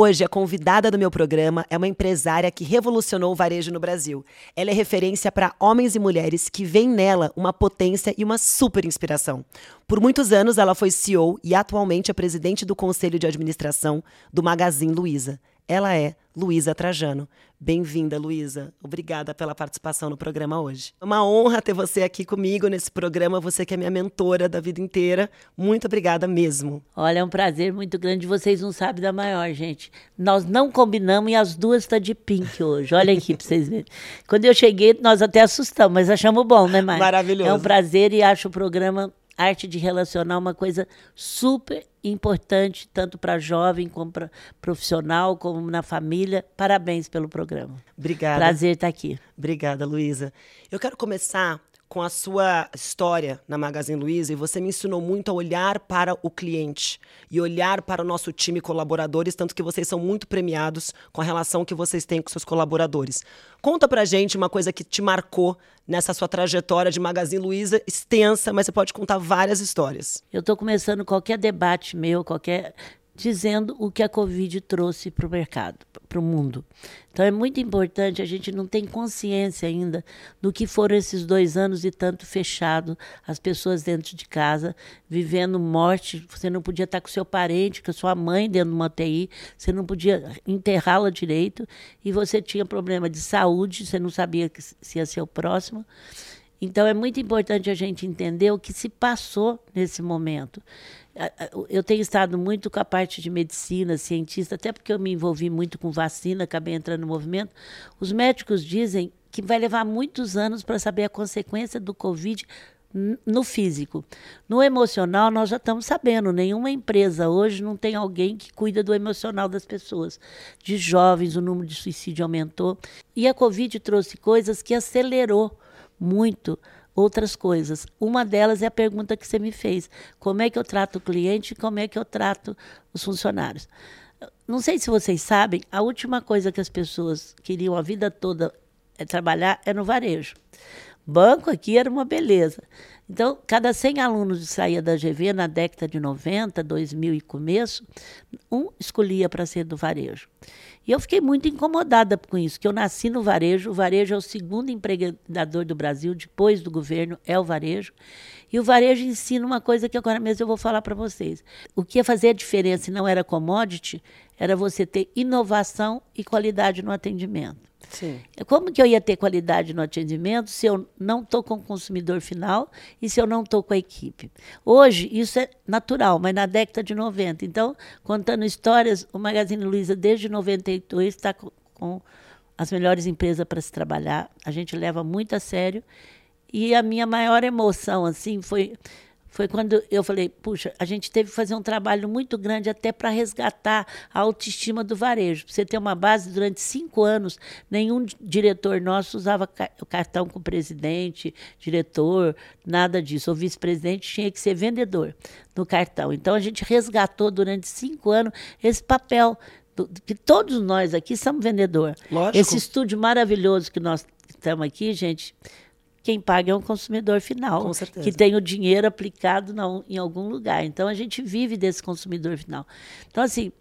Hoje, a convidada do meu programa é uma empresária que revolucionou o varejo no Brasil. Ela é referência para homens e mulheres que veem nela uma potência e uma super inspiração. Por muitos anos, ela foi CEO e atualmente é presidente do Conselho de Administração do Magazine Luiza. Ela é Luísa Trajano. Bem-vinda, Luísa. Obrigada pela participação no programa hoje. É uma honra ter você aqui comigo nesse programa, você que é minha mentora da vida inteira. Muito obrigada mesmo. Olha, é um prazer muito grande. Vocês não sabem da maior, gente. Nós não combinamos e as duas estão tá de pink hoje. Olha aqui para vocês verem. Quando eu cheguei, nós até assustamos, mas achamos bom, né, Maia? Maravilhoso. É um prazer e acho o programa arte de relacionar uma coisa super importante, tanto para jovem como para profissional, como na família. Parabéns pelo programa. Obrigada. Prazer estar aqui. Obrigada, Luísa. Eu quero começar com a sua história na Magazine Luiza e você me ensinou muito a olhar para o cliente e olhar para o nosso time colaboradores, tanto que vocês são muito premiados com a relação que vocês têm com seus colaboradores. Conta pra gente uma coisa que te marcou nessa sua trajetória de Magazine Luiza extensa, mas você pode contar várias histórias. Eu estou começando qualquer debate meu, qualquer dizendo o que a Covid trouxe para o mercado, para o mundo. Então é muito importante, a gente não tem consciência ainda do que foram esses dois anos e tanto fechado, as pessoas dentro de casa, vivendo morte. Você não podia estar com seu parente, com sua mãe dentro de uma UTI, você não podia enterrá-la direito, e você tinha problema de saúde, você não sabia se ia ser o próximo. Então é muito importante a gente entender o que se passou nesse momento eu tenho estado muito com a parte de medicina, cientista, até porque eu me envolvi muito com vacina, acabei entrando no movimento. Os médicos dizem que vai levar muitos anos para saber a consequência do Covid no físico. No emocional, nós já estamos sabendo, nenhuma empresa hoje não tem alguém que cuida do emocional das pessoas. De jovens, o número de suicídio aumentou. E a Covid trouxe coisas que acelerou muito outras coisas. Uma delas é a pergunta que você me fez: como é que eu trato o cliente e como é que eu trato os funcionários? Não sei se vocês sabem, a última coisa que as pessoas queriam a vida toda é trabalhar é no varejo. Banco aqui era uma beleza. Então, cada 100 alunos que saía da GV na década de 90, 2000 e começo, um escolhia para ser do varejo. E eu fiquei muito incomodada com isso, que eu nasci no varejo, o varejo é o segundo empregador do Brasil, depois do governo, é o varejo. E o varejo ensina uma coisa que agora mesmo eu vou falar para vocês. O que ia fazer a diferença e não era commodity, era você ter inovação e qualidade no atendimento. Sim. Como que eu ia ter qualidade no atendimento se eu não estou com o consumidor final e se eu não estou com a equipe? Hoje, isso é natural, mas na década de 90. Então, contando histórias, o Magazine Luiza, desde 92, está com, com as melhores empresas para se trabalhar. A gente leva muito a sério. E a minha maior emoção, assim, foi foi quando eu falei, puxa, a gente teve que fazer um trabalho muito grande até para resgatar a autoestima do varejo. Pra você ter uma base, durante cinco anos, nenhum diretor nosso usava o cartão com presidente, diretor, nada disso. O vice-presidente tinha que ser vendedor no cartão. Então, a gente resgatou durante cinco anos esse papel que todos nós aqui somos vendedor. Lógico. Esse estúdio maravilhoso que nós estamos aqui, gente, quem paga é o consumidor final, que tem o dinheiro aplicado na, em algum lugar. Então a gente vive desse consumidor final. Então assim,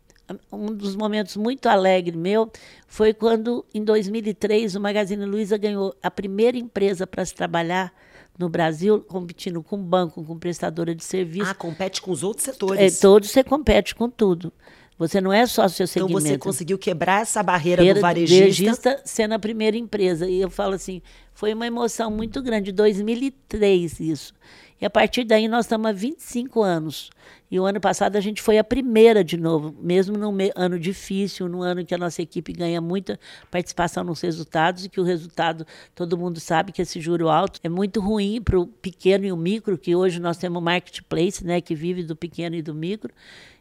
um dos momentos muito alegres meu foi quando em 2003 o Magazine Luiza ganhou a primeira empresa para se trabalhar no Brasil, competindo com banco, com prestadora de serviço. Ah, compete com os outros setores. É, todos você compete com tudo. Você não é só seu segmento. Então você conseguiu quebrar essa barreira do varejista. varejista sendo a primeira empresa. E eu falo assim, foi uma emoção muito grande, 2003 isso. E a partir daí nós estamos há 25 anos. E o ano passado a gente foi a primeira de novo, mesmo num ano difícil, num ano que a nossa equipe ganha muita participação nos resultados e que o resultado, todo mundo sabe que esse juro alto é muito ruim para o pequeno e o micro, que hoje nós temos marketplace, né, que vive do pequeno e do micro.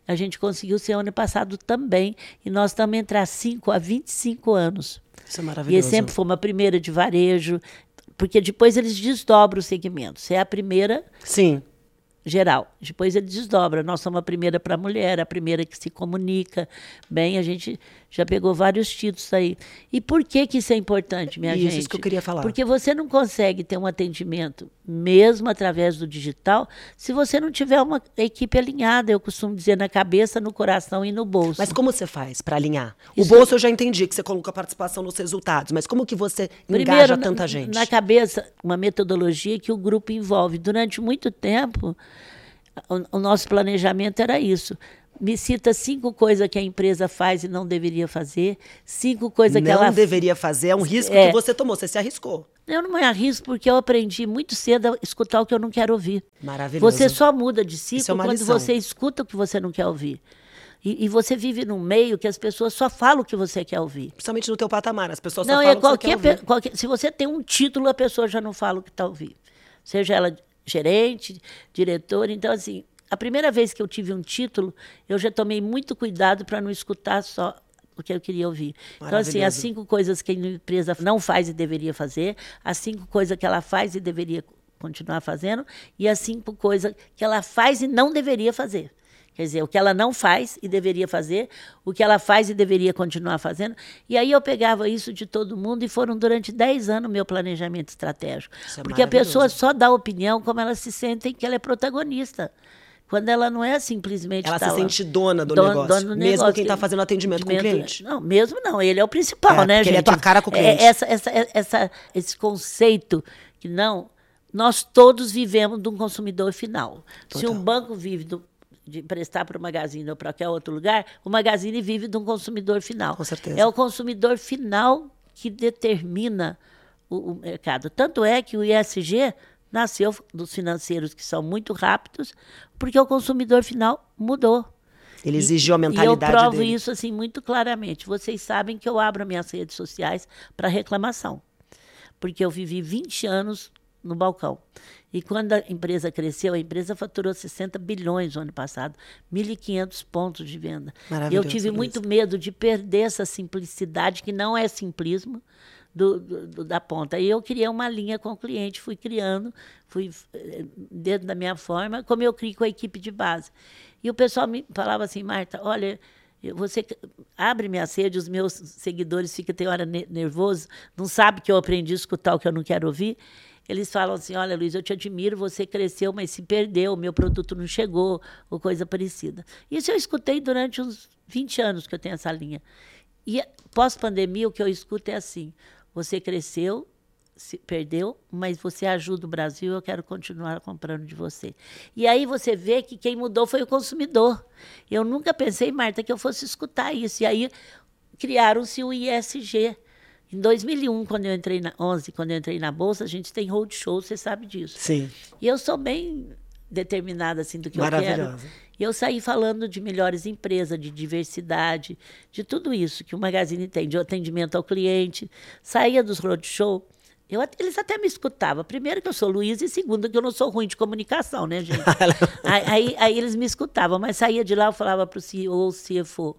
A gente conseguiu ser ano passado também, e nós estamos entre as 5 a 25 anos. Isso é maravilhoso. E sempre foi uma primeira de varejo, porque depois eles desdobram o segmento. Você é a primeira. Sim geral. Depois ele desdobra. Nós somos a primeira para a mulher, a primeira que se comunica bem. A gente já pegou vários títulos aí. E por que, que isso é importante, minha isso, gente? Isso que eu queria falar. Porque você não consegue ter um atendimento, mesmo através do digital, se você não tiver uma equipe alinhada, eu costumo dizer, na cabeça, no coração e no bolso. Mas como você faz para alinhar? O isso... bolso eu já entendi que você coloca a participação nos resultados, mas como que você Primeiro, engaja tanta na, gente? Na cabeça, uma metodologia que o grupo envolve. Durante muito tempo, o, o nosso planejamento era isso me cita cinco coisas que a empresa faz e não deveria fazer, cinco coisas que ela não deveria fazer, é um risco é. que você tomou, você se arriscou. Eu não me arrisco porque eu aprendi muito cedo a escutar o que eu não quero ouvir. Maravilhoso. Você só muda de ciclo é quando lição. você escuta o que você não quer ouvir. E, e, você vive num meio que as pessoas só falam o que você quer ouvir. Principalmente no teu patamar, as pessoas não, só falam é qualquer, o que você quer ouvir. Qualquer, se você tem um título, a pessoa já não fala o que está ouvindo. Seja ela gerente, diretor, então assim, a primeira vez que eu tive um título, eu já tomei muito cuidado para não escutar só o que eu queria ouvir. Então, assim, as cinco coisas que a empresa não faz e deveria fazer, as cinco coisas que ela faz e deveria continuar fazendo, e as cinco coisas que ela faz e não deveria fazer. Quer dizer, o que ela não faz e deveria fazer, o que ela faz e deveria continuar fazendo. E aí eu pegava isso de todo mundo e foram durante 10 anos meu planejamento estratégico. É Porque a pessoa só dá opinião como ela se sente que ela é protagonista. Quando ela não é simplesmente. Ela tá se sente dona do dono, negócio. Dono do mesmo negócio, quem está fazendo atendimento, atendimento com o cliente. Não, mesmo não. Ele é o principal, é, né, gente? Ele é tua cara com o cliente. É, essa, essa, essa, esse conceito que não. Nós todos vivemos de um consumidor final. Total. Se um banco vive do, de emprestar para o Magazine ou para qualquer outro lugar, o Magazine vive de um consumidor final. Com certeza. É o consumidor final que determina o, o mercado. Tanto é que o ISG nasceu dos financeiros que são muito rápidos, porque o consumidor final mudou. Ele exigiu a mentalidade E eu provo dele. isso assim muito claramente. Vocês sabem que eu abro minhas redes sociais para reclamação, porque eu vivi 20 anos no balcão. E quando a empresa cresceu, a empresa faturou 60 bilhões no ano passado, 1.500 pontos de venda. Eu tive muito medo de perder essa simplicidade, que não é simplismo, do, do, da ponta. E eu criei uma linha com o cliente, fui criando, fui eh, dentro da minha forma, como eu crio com a equipe de base. E o pessoal me falava assim, Marta, olha, você abre minha sede, os meus seguidores ficam tem hora nervosos, não sabe que eu aprendi a escutar o que eu não quero ouvir. Eles falam assim: olha, Luiz, eu te admiro, você cresceu, mas se perdeu, meu produto não chegou, ou coisa parecida. Isso eu escutei durante uns 20 anos que eu tenho essa linha. E pós-pandemia, o que eu escuto é assim: você cresceu, se perdeu, mas você ajuda o Brasil, eu quero continuar comprando de você. E aí você vê que quem mudou foi o consumidor. Eu nunca pensei, Marta, que eu fosse escutar isso. E aí criaram-se o ISG. Em 2001, quando eu entrei na 11, quando eu entrei na bolsa, a gente tem roadshow, você sabe disso. Sim. E eu sou bem determinada assim do que eu quero. E eu saí falando de melhores empresas, de diversidade, de tudo isso que o Magazine tem, de atendimento ao cliente. Saía dos roadshow. Eu, eles até me escutavam. Primeiro que eu sou Luiz e segundo que eu não sou ruim de comunicação, né, gente? aí, aí, aí, eles me escutavam, mas saía de lá, eu falava para o CEO CFO.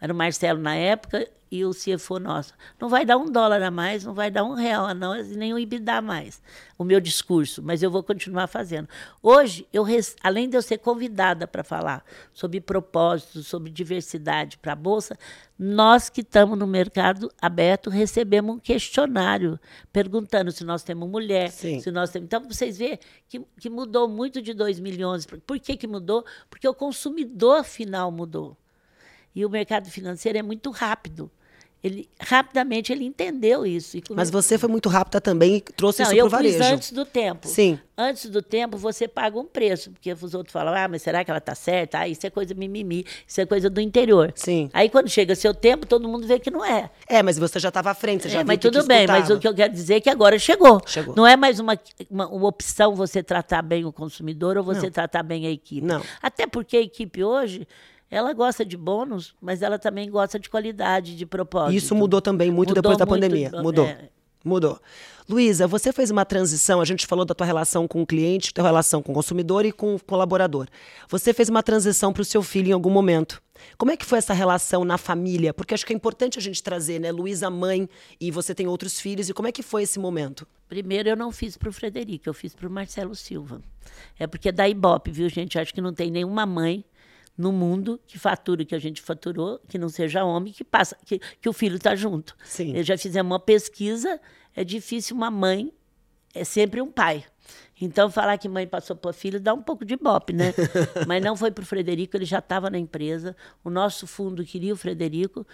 Era o Marcelo na época, e o CFO nosso. Não vai dar um dólar a mais, não vai dar um real a não, nem um IBDA a mais, o meu discurso, mas eu vou continuar fazendo. Hoje, eu, além de eu ser convidada para falar sobre propósitos, sobre diversidade para a Bolsa, nós que estamos no mercado aberto recebemos um questionário perguntando se nós temos mulher, Sim. se nós temos. Então, vocês veem que, que mudou muito de 2011. Por que, que mudou? Porque o consumidor final mudou. E o mercado financeiro é muito rápido ele rapidamente ele entendeu isso. Mas você foi muito rápida também e trouxe Não, isso para o varejo. Fiz antes do tempo. Sim. Antes do tempo, você paga um preço, porque os outros falam, ah, mas será que ela está certa? Ah, isso é coisa mimimi, isso é coisa do interior. Sim. Aí quando chega seu tempo, todo mundo vê que não é. É, mas você já estava à frente, você já é, Mas tudo bem, mas o que eu quero dizer é que agora chegou. Chegou. Não é mais uma, uma, uma opção você tratar bem o consumidor ou você não. tratar bem a equipe. Não. Até porque a equipe hoje ela gosta de bônus, mas ela também gosta de qualidade, de propósito. Isso mudou também muito mudou depois da muito, pandemia. Mudou. É. Mudou. Luísa, você fez uma transição, a gente falou da tua relação com o cliente, tua relação com o consumidor e com o colaborador. Você fez uma transição para o seu filho em algum momento. Como é que foi essa relação na família? Porque acho que é importante a gente trazer, né? Luísa, mãe, e você tem outros filhos. E como é que foi esse momento? Primeiro, eu não fiz para o Frederico, eu fiz para o Marcelo Silva. É porque é da Ibope, viu, gente? Acho que não tem nenhuma mãe no mundo que fatura o que a gente faturou, que não seja homem, que passa, que, que o filho está junto. Sim. Eu já fizemos uma pesquisa, é difícil uma mãe, é sempre um pai. Então, falar que mãe passou para filho dá um pouco de bope, né? Mas não foi para o Frederico, ele já estava na empresa. O nosso fundo queria o Frederico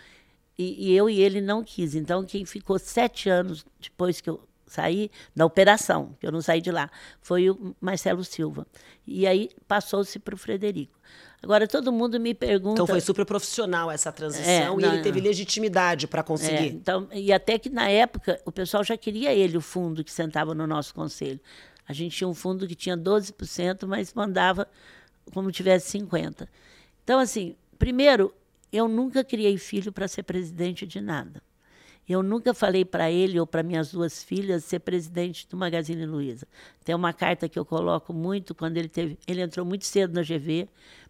e, e, eu e ele não quis. Então, quem ficou sete anos depois que eu saí da operação, que eu não saí de lá, foi o Marcelo Silva. E aí passou-se para o Frederico. Agora, todo mundo me pergunta. Então, foi super profissional essa transição é, e ele teve legitimidade para conseguir. É, então, e até que na época o pessoal já queria ele, o fundo que sentava no nosso conselho. A gente tinha um fundo que tinha 12%, mas mandava como tivesse 50%. Então, assim, primeiro, eu nunca criei filho para ser presidente de nada. Eu nunca falei para ele ou para minhas duas filhas ser presidente do Magazine Luiza. Tem uma carta que eu coloco muito quando ele teve, ele entrou muito cedo na GV,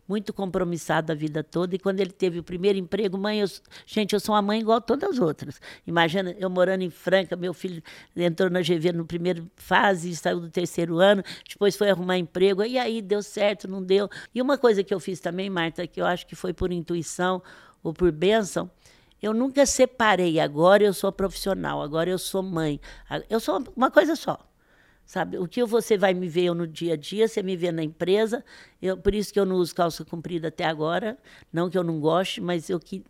muito compromissado a vida toda. E quando ele teve o primeiro emprego, mãe, eu, gente, eu sou uma mãe igual todas as outras. Imagina eu morando em Franca, meu filho entrou na GV no primeiro fase, saiu do terceiro ano, depois foi arrumar emprego, e aí deu certo, não deu. E uma coisa que eu fiz também, Marta, que eu acho que foi por intuição ou por bênção, eu nunca separei. Agora eu sou profissional, agora eu sou mãe. Eu sou uma coisa só sabe? O que você vai me ver eu no dia a dia, você me vê na empresa. Eu, por isso que eu não uso calça comprida até agora. Não que eu não goste, mas eu que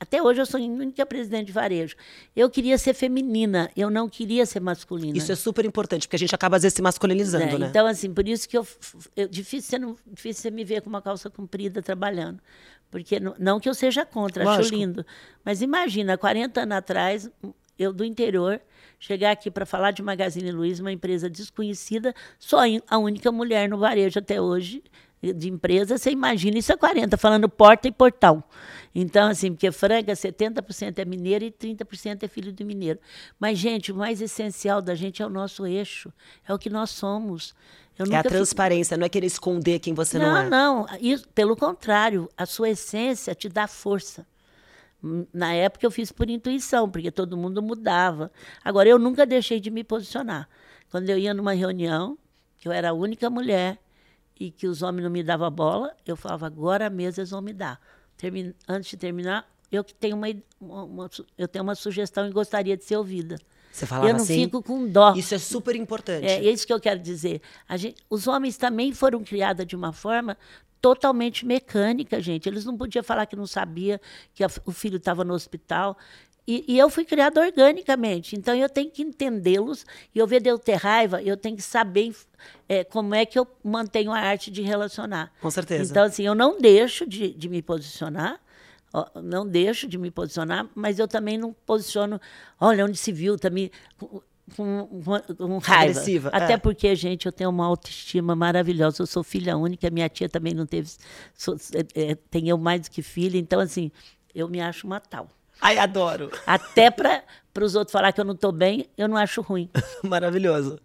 até hoje eu sou a única presidente de varejo. Eu queria ser feminina, eu não queria ser masculina. Isso é super importante, porque a gente acaba às vezes se masculinizando, é, né? Então, assim, por isso que eu, eu difícil, você não, difícil você me ver com uma calça comprida trabalhando. Porque não, que eu seja contra, Lógico. acho lindo. Mas imagina, 40 anos atrás, eu do interior, chegar aqui para falar de Magazine Luiza, uma empresa desconhecida, só a única mulher no varejo até hoje de empresa, você imagina isso é 40, falando porta e portão. Então, assim, porque Franca, 70% é mineiro e 30% é filho de mineiro. Mas, gente, o mais essencial da gente é o nosso eixo, é o que nós somos. Eu é a transparência, fico... não é querer esconder quem você não, não é. Não, não. Pelo contrário, a sua essência te dá força. Na época eu fiz por intuição, porque todo mundo mudava. Agora, eu nunca deixei de me posicionar. Quando eu ia numa reunião, que eu era a única mulher e que os homens não me davam bola, eu falava, agora mesmo eles vão me dar. Termin... Antes de terminar, eu tenho uma, uma, uma, eu tenho uma sugestão e gostaria de ser ouvida. Você falava eu não assim? fico com dó. Isso é super importante. É, é isso que eu quero dizer. Gente, os homens também foram criados de uma forma totalmente mecânica, gente. Eles não podiam falar que não sabia que a, o filho estava no hospital. E, e, eu fui criada organicamente, então eu tenho que entendê-los. E eu ver de eu ter raiva, eu tenho que saber é, como é que eu mantenho a arte de relacionar. Com certeza. Então, assim, eu não deixo de, de me posicionar, não deixo de me posicionar, mas eu também não posiciono. Olha, onde se viu, tá me com, com, raiva. Agressiva, Até é. porque, gente, eu tenho uma autoestima maravilhosa. Eu sou filha única, minha tia também não teve. Sou, é, é, tem eu mais do que filha, então, assim, eu me acho uma tal. Ai, adoro. Até para os outros falar que eu não estou bem, eu não acho ruim. Maravilhoso.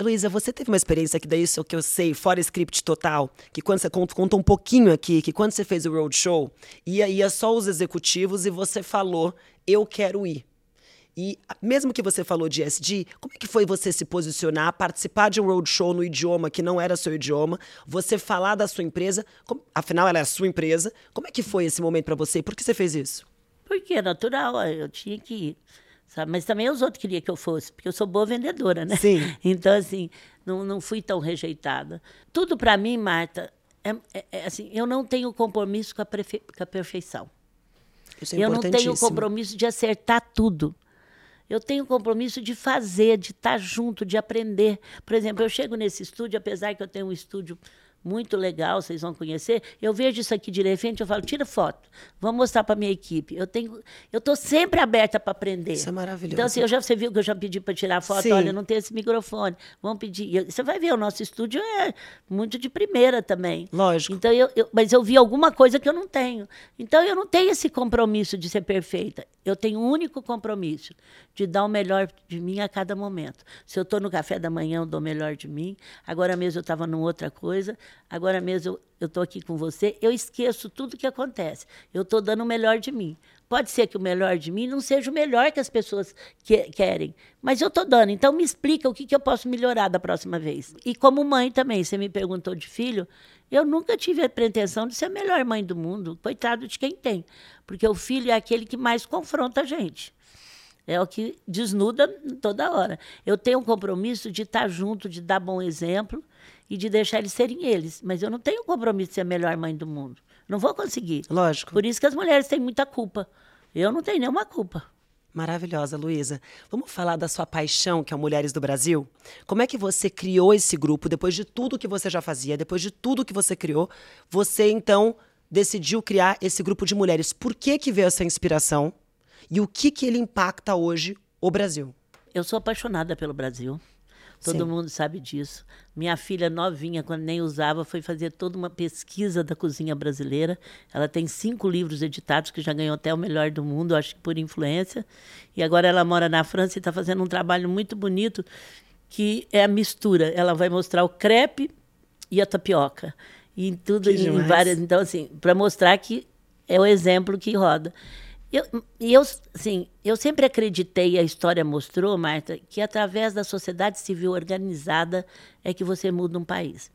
Luísa, você teve uma experiência que daí isso que eu sei, fora script total, que quando você conta, conta um pouquinho aqui, que quando você fez o roadshow, ia, ia só os executivos e você falou, eu quero ir. E mesmo que você falou de SD, como é que foi você se posicionar, participar de um roadshow no idioma que não era seu idioma, você falar da sua empresa, como, afinal ela é a sua empresa, como é que foi esse momento para você? Por que você fez isso? Porque é natural, eu tinha que ir. Sabe? Mas também os outros queriam que eu fosse, porque eu sou boa vendedora, né? Sim. Então, assim, não, não fui tão rejeitada. Tudo para mim, Marta, é, é, é, assim, eu não tenho compromisso com a, prefe... com a perfeição. Isso é eu não tenho compromisso de acertar tudo. Eu tenho compromisso de fazer, de estar junto, de aprender. Por exemplo, eu chego nesse estúdio, apesar que eu tenho um estúdio muito legal, vocês vão conhecer. Eu vejo isso aqui de repente, eu falo, tira foto, vamos mostrar para minha equipe. Eu tenho, eu estou sempre aberta para aprender. Isso é maravilhoso. Então, assim, eu já, você viu que eu já pedi para tirar foto, Sim. olha, não tem esse microfone, vamos pedir. Você vai ver, o nosso estúdio é muito de primeira também. Lógico. Então, eu, eu, mas eu vi alguma coisa que eu não tenho. Então, eu não tenho esse compromisso de ser perfeita. Eu tenho um único compromisso de dar o melhor de mim a cada momento. Se eu estou no café da manhã, eu dou o melhor de mim. Agora mesmo eu estava numa outra coisa. Agora mesmo eu estou aqui com você, eu esqueço tudo que acontece. Eu estou dando o melhor de mim. Pode ser que o melhor de mim não seja o melhor que as pessoas que, querem, mas eu estou dando. Então me explica o que, que eu posso melhorar da próxima vez. E como mãe também, você me perguntou de filho, eu nunca tive a pretensão de ser a melhor mãe do mundo. Coitado de quem tem, porque o filho é aquele que mais confronta a gente. É o que desnuda toda hora. Eu tenho um compromisso de estar junto, de dar bom exemplo e de deixar eles serem eles. Mas eu não tenho compromisso de ser a melhor mãe do mundo. Não vou conseguir. Lógico. Por isso que as mulheres têm muita culpa. Eu não tenho nenhuma culpa. Maravilhosa, Luísa. Vamos falar da sua paixão, que é o Mulheres do Brasil? Como é que você criou esse grupo, depois de tudo que você já fazia, depois de tudo que você criou, você então decidiu criar esse grupo de mulheres. Por que que veio essa inspiração? e o que, que ele impacta hoje o Brasil. Eu sou apaixonada pelo Brasil. Todo Sim. mundo sabe disso. Minha filha novinha, quando nem usava, foi fazer toda uma pesquisa da cozinha brasileira. Ela tem cinco livros editados que já ganhou até o melhor do mundo, acho que por influência. E agora ela mora na França e está fazendo um trabalho muito bonito que é a mistura. Ela vai mostrar o crepe e a tapioca. E em tudo, em várias. Então, assim, para mostrar que é o exemplo que roda. Eu, eu, eu sempre acreditei, a história mostrou, Marta, que através da sociedade civil organizada é que você muda um país.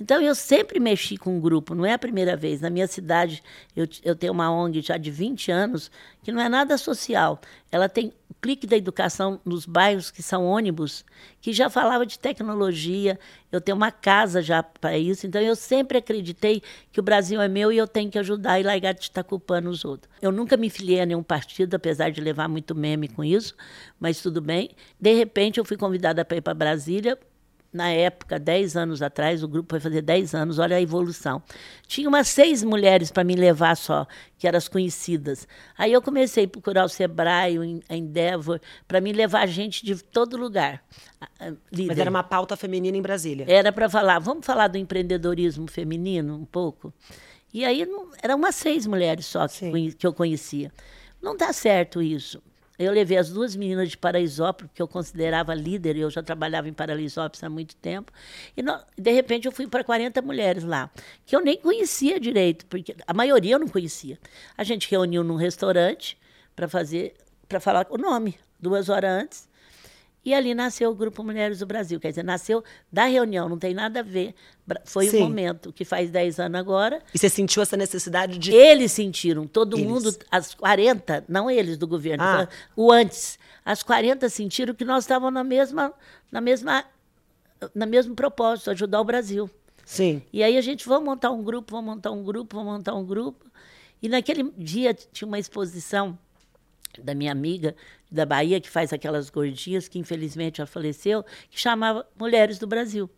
Então, eu sempre mexi com um grupo, não é a primeira vez. Na minha cidade, eu, eu tenho uma ONG já de 20 anos, que não é nada social. Ela tem clique da educação nos bairros que são ônibus, que já falava de tecnologia. Eu tenho uma casa já para isso, então eu sempre acreditei que o Brasil é meu e eu tenho que ajudar e largar de estar culpando os outros. Eu nunca me filiei a nenhum partido, apesar de levar muito meme com isso, mas tudo bem. De repente, eu fui convidada para ir para Brasília na época, 10 anos atrás, o grupo vai fazer 10 anos, olha a evolução. Tinha umas seis mulheres para me levar só, que eram as conhecidas. Aí eu comecei a procurar o Sebrae, a Endeavor, para me levar gente de todo lugar. Líder. Mas era uma pauta feminina em Brasília. Era para falar, vamos falar do empreendedorismo feminino um pouco? E aí eram umas seis mulheres só que, que eu conhecia. Não dá certo isso. Eu levei as duas meninas de Paraisópolis, que eu considerava líder, eu já trabalhava em Paraisópolis há muito tempo, e de repente eu fui para 40 mulheres lá, que eu nem conhecia direito, porque a maioria eu não conhecia. A gente reuniu num restaurante para fazer, para falar o nome, duas horas antes, e ali nasceu o Grupo Mulheres do Brasil. Quer dizer, nasceu da reunião, não tem nada a ver. Foi o um momento, que faz 10 anos agora. E você sentiu essa necessidade de. Eles sentiram, todo eles. mundo, as 40, não eles do governo, ah. o antes. As 40 sentiram que nós estávamos na mesma, na mesma, na mesmo propósito, ajudar o Brasil. Sim. E aí a gente, vamos montar um grupo, vamos montar um grupo, vamos montar um grupo. E naquele dia tinha uma exposição da minha amiga da Bahia, que faz aquelas gordinhas, que infelizmente já faleceu, que chamava Mulheres do Brasil.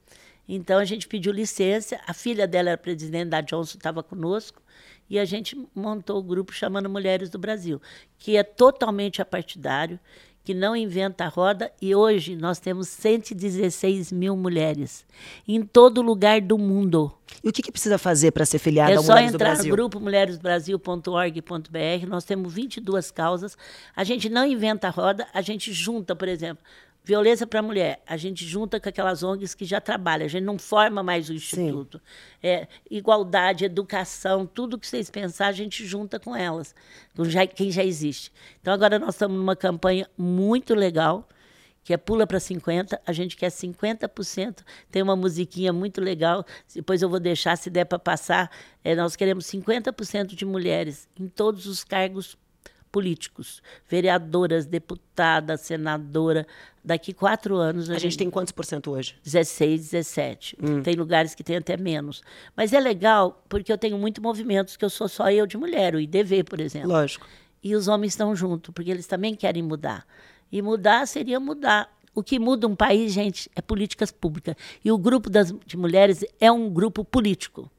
Então a gente pediu licença, a filha dela era presidente da Johnson, estava conosco, e a gente montou o grupo chamando Mulheres do Brasil, que é totalmente apartidário, que não inventa a roda, e hoje nós temos 116 mil mulheres em todo lugar do mundo. E o que, que precisa fazer para ser filiada é ao Mulheres do Brasil? É só entrar no grupo mulheresbrasil.org.br, nós temos 22 causas, a gente não inventa a roda, a gente junta, por exemplo, Violência para a mulher, a gente junta com aquelas ONGs que já trabalham, a gente não forma mais o instituto. É, igualdade, educação, tudo que vocês pensar, a gente junta com elas, com já, quem já existe. Então agora nós estamos numa campanha muito legal, que é Pula para 50, a gente quer 50%, tem uma musiquinha muito legal, depois eu vou deixar, se der para passar, é, nós queremos 50% de mulheres em todos os cargos políticos, vereadoras, deputada, senadora. Daqui quatro anos. A, a gente, gente, tem quantos por cento hoje? 16, 17. Hum. Tem lugares que tem até menos. Mas é legal porque eu tenho muitos movimentos que eu sou só eu de mulher, o IDV, por exemplo. Lógico. E os homens estão junto, porque eles também querem mudar. E mudar seria mudar. O que muda um país, gente, é políticas públicas. E o grupo das, de mulheres é um grupo político.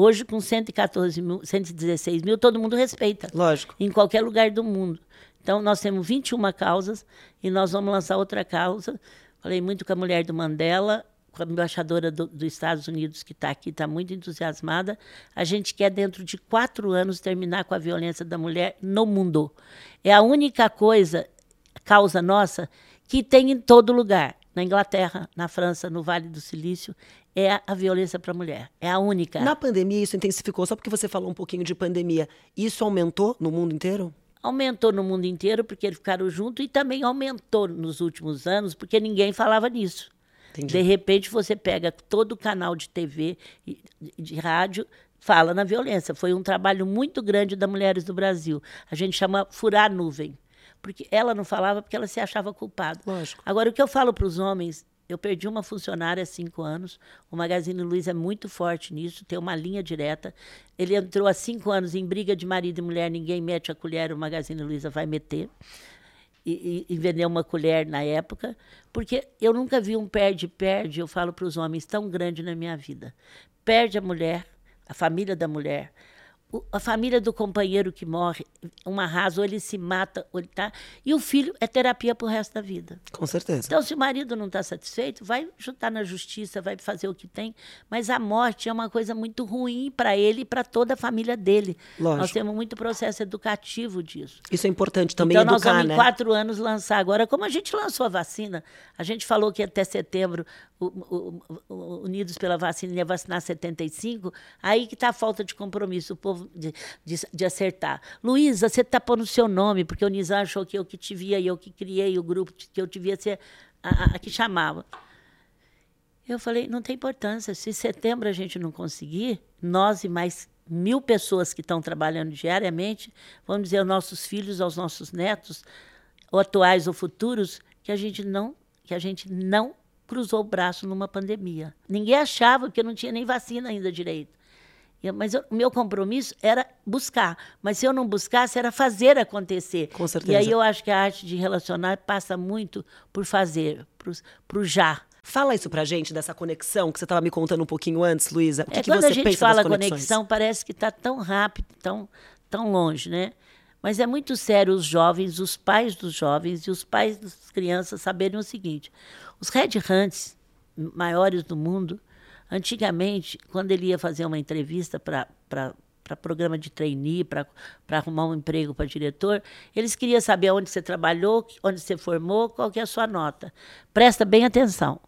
Hoje, com 114 mil, 116 mil, todo mundo respeita. Lógico. Em qualquer lugar do mundo. Então, nós temos 21 causas e nós vamos lançar outra causa. Falei muito com a mulher do Mandela, com a embaixadora do, dos Estados Unidos, que está aqui, está muito entusiasmada. A gente quer, dentro de quatro anos, terminar com a violência da mulher no mundo. É a única coisa, causa nossa, que tem em todo lugar. Na Inglaterra, na França, no Vale do Silício, é a violência para a mulher. É a única. Na pandemia, isso intensificou, só porque você falou um pouquinho de pandemia. Isso aumentou no mundo inteiro? Aumentou no mundo inteiro porque eles ficaram juntos e também aumentou nos últimos anos porque ninguém falava nisso. Entendi. De repente, você pega todo o canal de TV, de rádio, fala na violência. Foi um trabalho muito grande das mulheres do Brasil. A gente chama furar nuvem. Porque ela não falava porque ela se achava culpada. Lógico. Agora, o que eu falo para os homens, eu perdi uma funcionária há cinco anos. O Magazine Luiza é muito forte nisso, tem uma linha direta. Ele entrou há cinco anos em briga de marido e mulher, ninguém mete a colher, o Magazine Luiza vai meter. E, e, e vender uma colher na época, porque eu nunca vi um perde-perde, eu falo para os homens, tão grande na minha vida. Perde a mulher, a família da mulher, a família do companheiro que morre, um arraso, ou ele se mata, ou ele tá. E o filho é terapia para o resto da vida. Com certeza. Então, se o marido não está satisfeito, vai juntar na justiça, vai fazer o que tem. Mas a morte é uma coisa muito ruim para ele e para toda a família dele. Lógico. Nós temos muito processo educativo disso. Isso é importante também então, educar, nós vamos né? em quatro anos lançar agora. Como a gente lançou a vacina, a gente falou que até setembro o, o, o, Unidos pela Vacina ia vacinar 75, aí que está a falta de compromisso, o povo de, de, de acertar. Luísa, você está pondo o seu nome, porque o Nizam achou que eu que te via e eu que criei o grupo, que eu devia ser a, a, que chamava. Eu falei, não tem importância, se setembro a gente não conseguir, nós e mais mil pessoas que estão trabalhando diariamente, vamos dizer aos nossos filhos, aos nossos netos, ou atuais ou futuros, que a gente não, que a gente não cruzou o braço numa pandemia. Ninguém achava que não tinha nem vacina ainda direito. Mas o meu compromisso era buscar. Mas se eu não buscasse, era fazer acontecer. Com certeza. E aí eu acho que a arte de relacionar passa muito por fazer, para o já. Fala isso pra gente, dessa conexão que você estava me contando um pouquinho antes, Luísa. O que é, que quando você a gente pensa fala conexão, parece que está tão rápido, tão, tão longe, né? Mas é muito sério os jovens, os pais dos jovens e os pais das crianças saberem o seguinte: os Red Hunts maiores do mundo, antigamente, quando ele ia fazer uma entrevista para para programa de trainee, para arrumar um emprego para diretor, eles queriam saber onde você trabalhou, onde você formou, qual que é a sua nota. Presta bem atenção.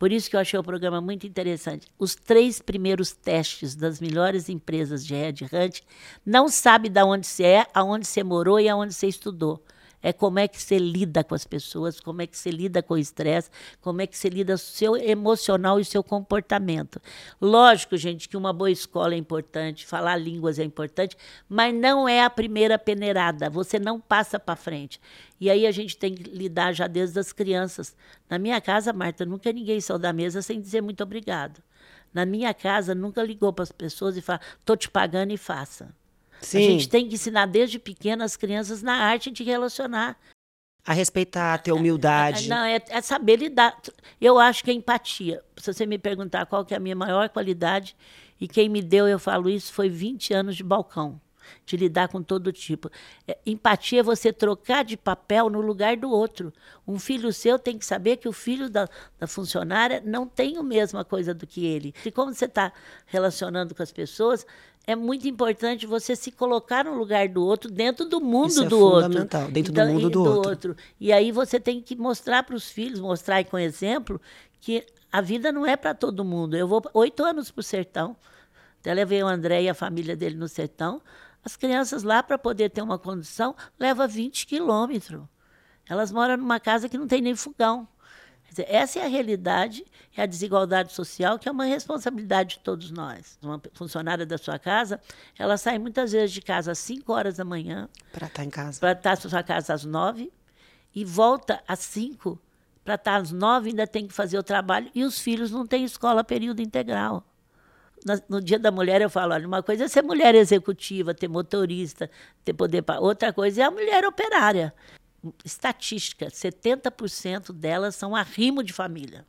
Por isso que eu achei o programa muito interessante. Os três primeiros testes das melhores empresas de Red Hunt não sabe de onde você é, aonde você morou e aonde você estudou é como é que você lida com as pessoas, como é que você lida com o estresse, como é que você lida com o seu emocional e o seu comportamento. Lógico, gente, que uma boa escola é importante, falar línguas é importante, mas não é a primeira peneirada, você não passa para frente. E aí a gente tem que lidar já desde as crianças. Na minha casa, Marta, nunca ninguém saiu da mesa sem dizer muito obrigado. Na minha casa, nunca ligou para as pessoas e falou: estou te pagando e faça. Sim. A gente tem que ensinar desde pequena as crianças na arte de relacionar. A respeitar, a ter humildade. Não, é, é, saber lidar. Eu acho que é empatia. Se você me perguntar qual que é a minha maior qualidade, e quem me deu, eu falo isso, foi 20 anos de balcão, de lidar com todo tipo. É, empatia é você trocar de papel no lugar do outro. Um filho seu tem que saber que o filho da, da funcionária não tem a mesma coisa do que ele. E como você está relacionando com as pessoas, é muito importante você se colocar no lugar do outro, dentro do mundo Isso é do fundamental, outro. dentro então, do mundo do, do outro. outro. E aí você tem que mostrar para os filhos, mostrar com exemplo, que a vida não é para todo mundo. Eu vou oito anos para o sertão. Até levei o André e a família dele no sertão. As crianças lá, para poder ter uma condição, leva 20 quilômetros. Elas moram numa casa que não tem nem fogão. Dizer, essa é a realidade, é a desigualdade social, que é uma responsabilidade de todos nós. Uma funcionária da sua casa, ela sai muitas vezes de casa às 5 horas da manhã. Para estar em casa. Para estar na sua casa às 9 e volta às 5 para estar às 9 ainda tem que fazer o trabalho e os filhos não têm escola período integral. No Dia da Mulher eu falo, olha, uma coisa é ser mulher executiva, ter motorista, ter poder para outra coisa é a mulher operária estatística, 70% delas são arrimo de família.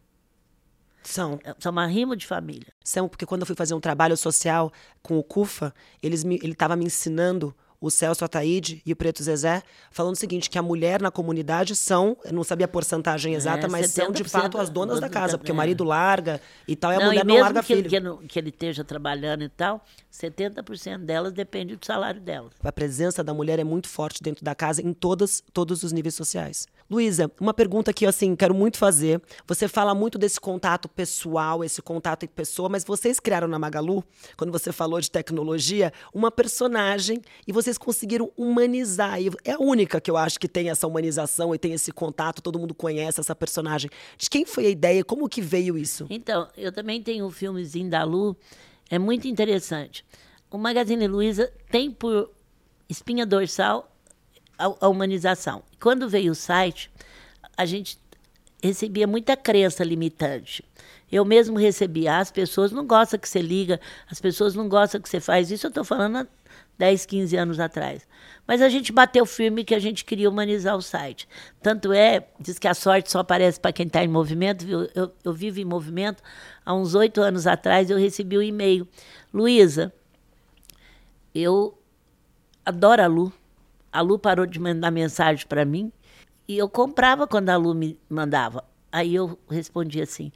São. São arrimo de família. São, porque quando eu fui fazer um trabalho social com o CUFA, eles me, ele estava me ensinando o Celso Ataíde e o Preto Zezé, falando o seguinte, que a mulher na comunidade são, eu não sabia a porcentagem exata, É, mas são de 70% fato as donas da casa, porque o é. marido larga e tal, e a Não, mulher e não larga que, filho. que, não- que ele esteja trabalhando e tal, 70% delas depende do salário delas. A presença da mulher é muito forte dentro da casa em todas, todos os níveis sociais. Luísa, uma pergunta que eu assim quero muito fazer. Você fala muito desse contato pessoal, esse contato em pessoa, mas vocês criaram na Magalu, quando você falou de tecnologia, uma personagem e vocês conseguiram humanizar. E é a única que eu acho que tem essa humanização e tem esse contato, todo mundo conhece essa personagem. De quem foi a ideia? Como que veio isso? Então, eu também tenho um filmezinho da Lu, é muito interessante. O Magazine Luiza tem por espinha dorsal a, a humanização. Quando veio o site, a gente recebia muita crença limitante. Eu mesmo recebia, as pessoas não gostam que você liga, as pessoas não gostam que você faz isso, eu estou falando há 10, 15 anos atrás. Mas a gente bateu firme que a gente queria humanizar o site. Tanto é, diz que a sorte só aparece para quem está em movimento, viu? Eu, eu vivo em movimento. Há uns oito anos atrás eu recebi um e-mail. Luísa, eu adoro a Lu, a Lu parou de mandar mensagem para mim e eu comprava quando a Lu me mandava. Aí eu respondi assim: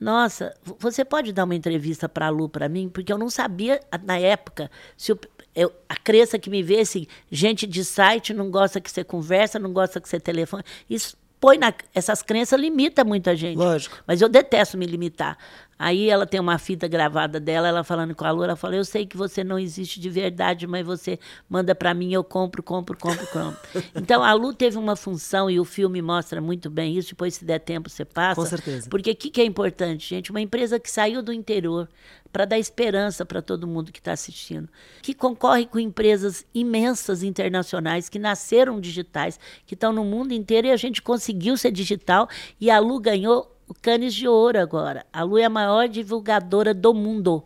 Nossa, você pode dar uma entrevista para a Lu para mim? Porque eu não sabia na época se eu, a crença que me vê assim, gente de site não gosta que você conversa, não gosta que você telefone. Isso põe na, essas crenças limita muita gente. Lógico. Mas eu detesto me limitar. Aí ela tem uma fita gravada dela, ela falando com a Lu, ela fala: Eu sei que você não existe de verdade, mas você manda para mim, eu compro, compro, compro, compro. então a Lu teve uma função e o filme mostra muito bem isso. Depois, se der tempo, você passa. Com certeza. Porque o que, que é importante, gente? Uma empresa que saiu do interior para dar esperança para todo mundo que está assistindo, que concorre com empresas imensas internacionais que nasceram digitais, que estão no mundo inteiro e a gente conseguiu ser digital e a Lu ganhou o Canis de Ouro agora. A Lu é a maior divulgadora do mundo.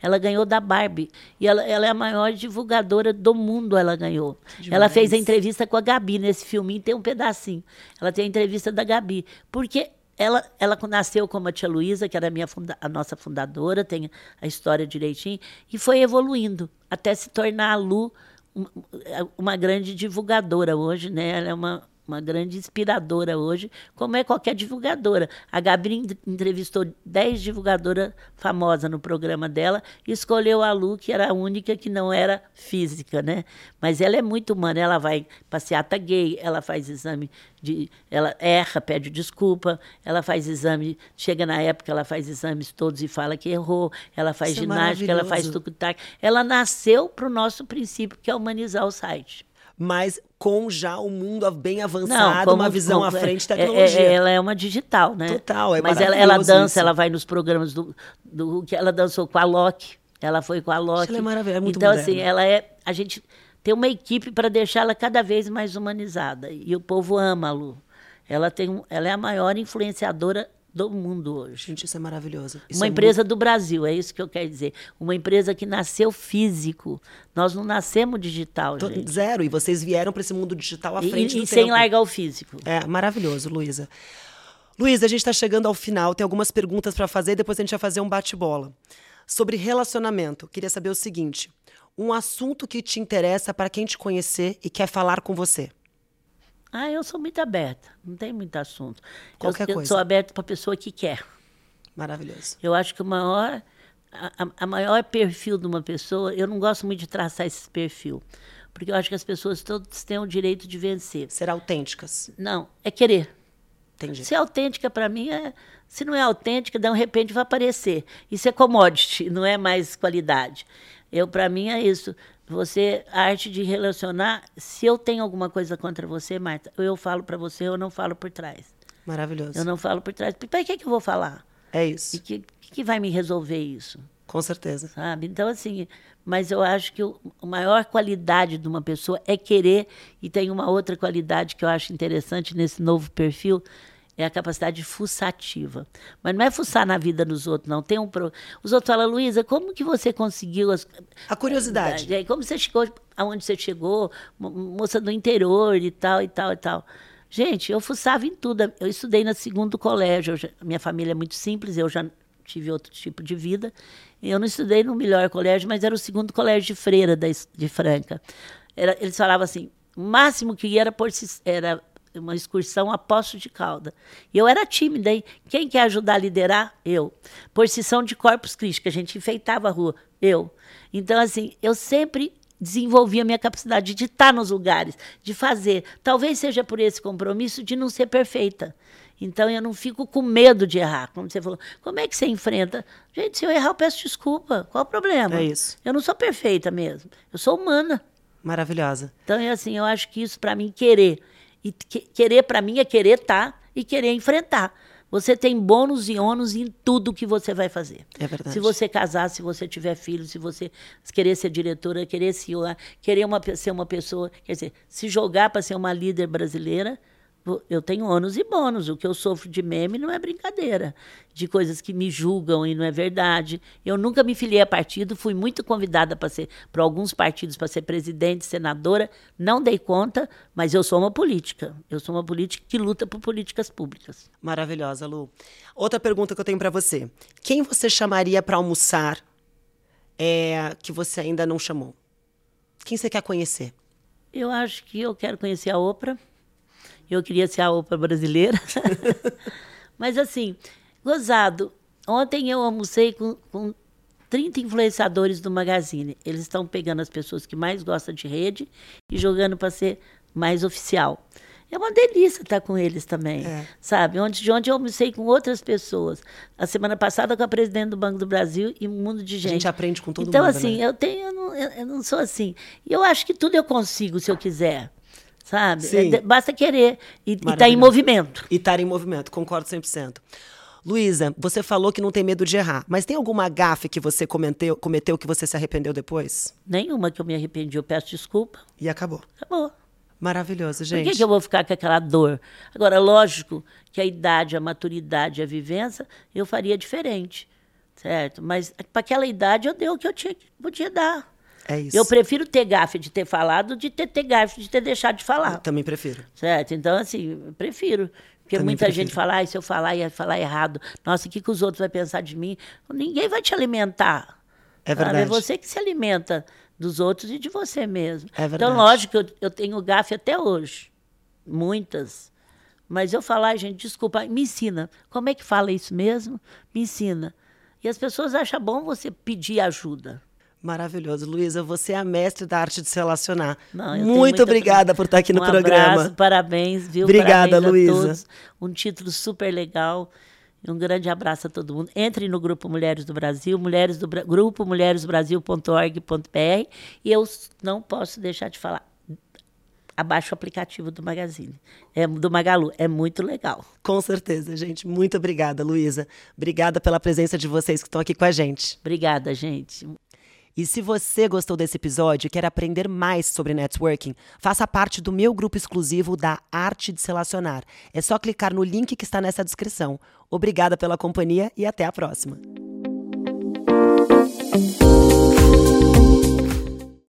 Ela ganhou da Barbie. E ela, ela é a maior divulgadora do mundo, ela ganhou. Ela fez a entrevista com a Gabi nesse filminho, tem um pedacinho. Ela tem a entrevista da Gabi. Porque ela, ela nasceu como a tia Luísa, que era a, minha funda, a nossa fundadora, tem a história direitinho, e foi evoluindo até se tornar a Lu uma, uma grande divulgadora hoje, né? Ela é uma uma grande inspiradora hoje, como é qualquer divulgadora. A Gabi entrevistou 10 divulgadoras famosas no programa dela e escolheu a Lu, que era a única que não era física, né? Mas ela é muito humana, ela vai passeata gay, ela faz exame de. Ela erra, pede desculpa, ela faz exame, chega na época, ela faz exames todos e fala que errou, ela faz Isso é ginástica, é ela faz tucutac. Ela nasceu para o nosso princípio, que é humanizar o site mas com já o um mundo bem avançado, Não, uma visão à frente é, tecnologia. É, é, ela é uma digital, né? Total, é Mas ela, ela dança, isso. ela vai nos programas do, do que ela dançou com a Loki, ela foi com a Loki. Ela é maravilhosa, é muito Então moderna. assim, ela é a gente tem uma equipe para deixá-la cada vez mais humanizada e o povo ama a Lu. Ela tem ela é a maior influenciadora do mundo hoje. Gente, isso é maravilhoso. Isso uma é empresa muito... do Brasil, é isso que eu quero dizer. Uma empresa que nasceu físico. Nós não nascemos digital, Tô, gente. Zero. E vocês vieram para esse mundo digital à frente e, do e sem largar o físico. É, maravilhoso, Luísa. Luísa, a gente está chegando ao final. Tem algumas perguntas para fazer e depois a gente vai fazer um bate-bola. Sobre relacionamento, queria saber o seguinte: um assunto que te interessa para quem te conhecer e quer falar com você. Ah, eu sou muito aberta, não tem muito assunto. Qualquer eu, coisa. Eu sou aberta para a pessoa que quer. Maravilhoso. Eu acho que o maior, a, a, maior perfil de uma pessoa, eu não gosto muito de traçar esse perfil, porque eu acho que as pessoas todas têm o direito de vencer. Ser autênticas. Não, é querer. Entendi. Ser autêntica para mim é, se não é autêntica, de repente vai aparecer. Isso é commodity, não é mais qualidade. Eu para mim é isso. Você, a arte de relacionar, se eu tenho alguma coisa contra você, Marta, eu falo para você, eu não falo por trás. Maravilhoso. Eu não falo por trás. Para que, que eu vou falar? É isso. E que, que vai me resolver isso? Com certeza. Sabe? Então, assim, mas eu acho que o, a maior qualidade de uma pessoa é querer, e tem uma outra qualidade que eu acho interessante nesse novo perfil, é a capacidade fuçativa. Mas não é fuçar na vida dos outros, não. Tem um pro... Os outros falam, Luísa, como que você conseguiu... As... A curiosidade. É, como você chegou aonde você chegou, moça do interior e tal, e tal, e tal. Gente, eu fuçava em tudo. Eu estudei no segundo colégio. Já... minha família é muito simples, eu já tive outro tipo de vida. Eu não estudei no melhor colégio, mas era o segundo colégio de freira de Franca. Era, eles falavam assim, o máximo que ia era, por, era uma excursão a Poço de Calda. E eu era tímida, hein? Quem quer ajudar a liderar? Eu. Porcição de Corpus Christi, que a gente enfeitava a rua. Eu. Então, assim, eu sempre desenvolvi a minha capacidade de estar nos lugares, de fazer. Talvez seja por esse compromisso de não ser perfeita. Então eu não fico com medo de errar. Como você falou, como é que você enfrenta? Gente, se eu errar, eu peço desculpa. Qual o problema? É isso. Eu não sou perfeita mesmo. Eu sou humana. Maravilhosa. Então é assim, eu acho que isso para mim querer e que, querer para mim é querer estar tá e querer enfrentar. Você tem bônus e ônus em tudo que você vai fazer. É verdade. Se você casar, se você tiver filho, se você querer ser diretora, querer CEO, querer uma, ser uma pessoa, quer dizer, se jogar para ser uma líder brasileira, eu tenho ônus e bônus. O que eu sofro de meme não é brincadeira. De coisas que me julgam e não é verdade. Eu nunca me filiei a partido, fui muito convidada para ser para alguns partidos para ser presidente, senadora, não dei conta, mas eu sou uma política. Eu sou uma política que luta por políticas públicas. Maravilhosa, Lu. Outra pergunta que eu tenho para você. Quem você chamaria para almoçar é, que você ainda não chamou? Quem você quer conhecer? Eu acho que eu quero conhecer a Oprah. Eu queria ser a Oprah brasileira. Mas assim, gozado. Ontem eu almocei com, com 30 influenciadores do Magazine. Eles estão pegando as pessoas que mais gostam de rede e jogando para ser mais oficial. É uma delícia estar com eles também, é. sabe? Onde, de onde eu almocei com outras pessoas. A semana passada com a presidente do Banco do Brasil e um mundo de gente. A gente aprende com todo então, mundo, Então, assim, né? eu, tenho, eu não, eu, eu não sou assim. E eu acho que tudo eu consigo se eu quiser sabe? É, basta querer e estar tá em movimento. E estar em movimento, concordo 100%. Luísa, você falou que não tem medo de errar, mas tem alguma gafe que você cometeu, cometeu que você se arrependeu depois? Nenhuma que eu me arrependi, eu peço desculpa. E acabou. Acabou. Maravilhoso, gente. Por que, que eu vou ficar com aquela dor? Agora, lógico que a idade, a maturidade, a vivência, eu faria diferente, certo? Mas para aquela idade eu dei o que eu tinha, podia dar. É isso. Eu prefiro ter gafe de ter falado de ter, ter gafe de ter deixado de falar. Eu também prefiro. Certo? Então, assim, eu prefiro. Porque também muita prefiro. gente fala, ah, se eu falar, ia falar errado. Nossa, o que, que os outros vão pensar de mim? Ninguém vai te alimentar. É verdade. É você que se alimenta dos outros e de você mesmo. É verdade. Então, lógico, eu, eu tenho gafe até hoje. Muitas. Mas eu falar, gente, desculpa, me ensina. Como é que fala isso mesmo? Me ensina. E as pessoas acham bom você pedir ajuda. Maravilhoso. Luísa, você é a mestre da arte de se relacionar. Não, Muito obrigada por estar aqui no um programa. Abraço, parabéns, viu? Obrigada, Luísa. Um título super legal. Um grande abraço a todo mundo. Entre no Grupo Mulheres do Brasil, mulheres do grupo mulheresbrasil.org.br e eu não posso deixar de falar. Abaixe o aplicativo do Magazine, é, do Magalu. É muito legal. Com certeza, gente. Muito obrigada, Luísa. Obrigada pela presença de vocês que estão aqui com a gente. Obrigada, gente. E se você gostou desse episódio e quer aprender mais sobre networking, faça parte do meu grupo exclusivo da Arte de Se Relacionar. É só clicar no link que está nessa descrição. Obrigada pela companhia e até a próxima.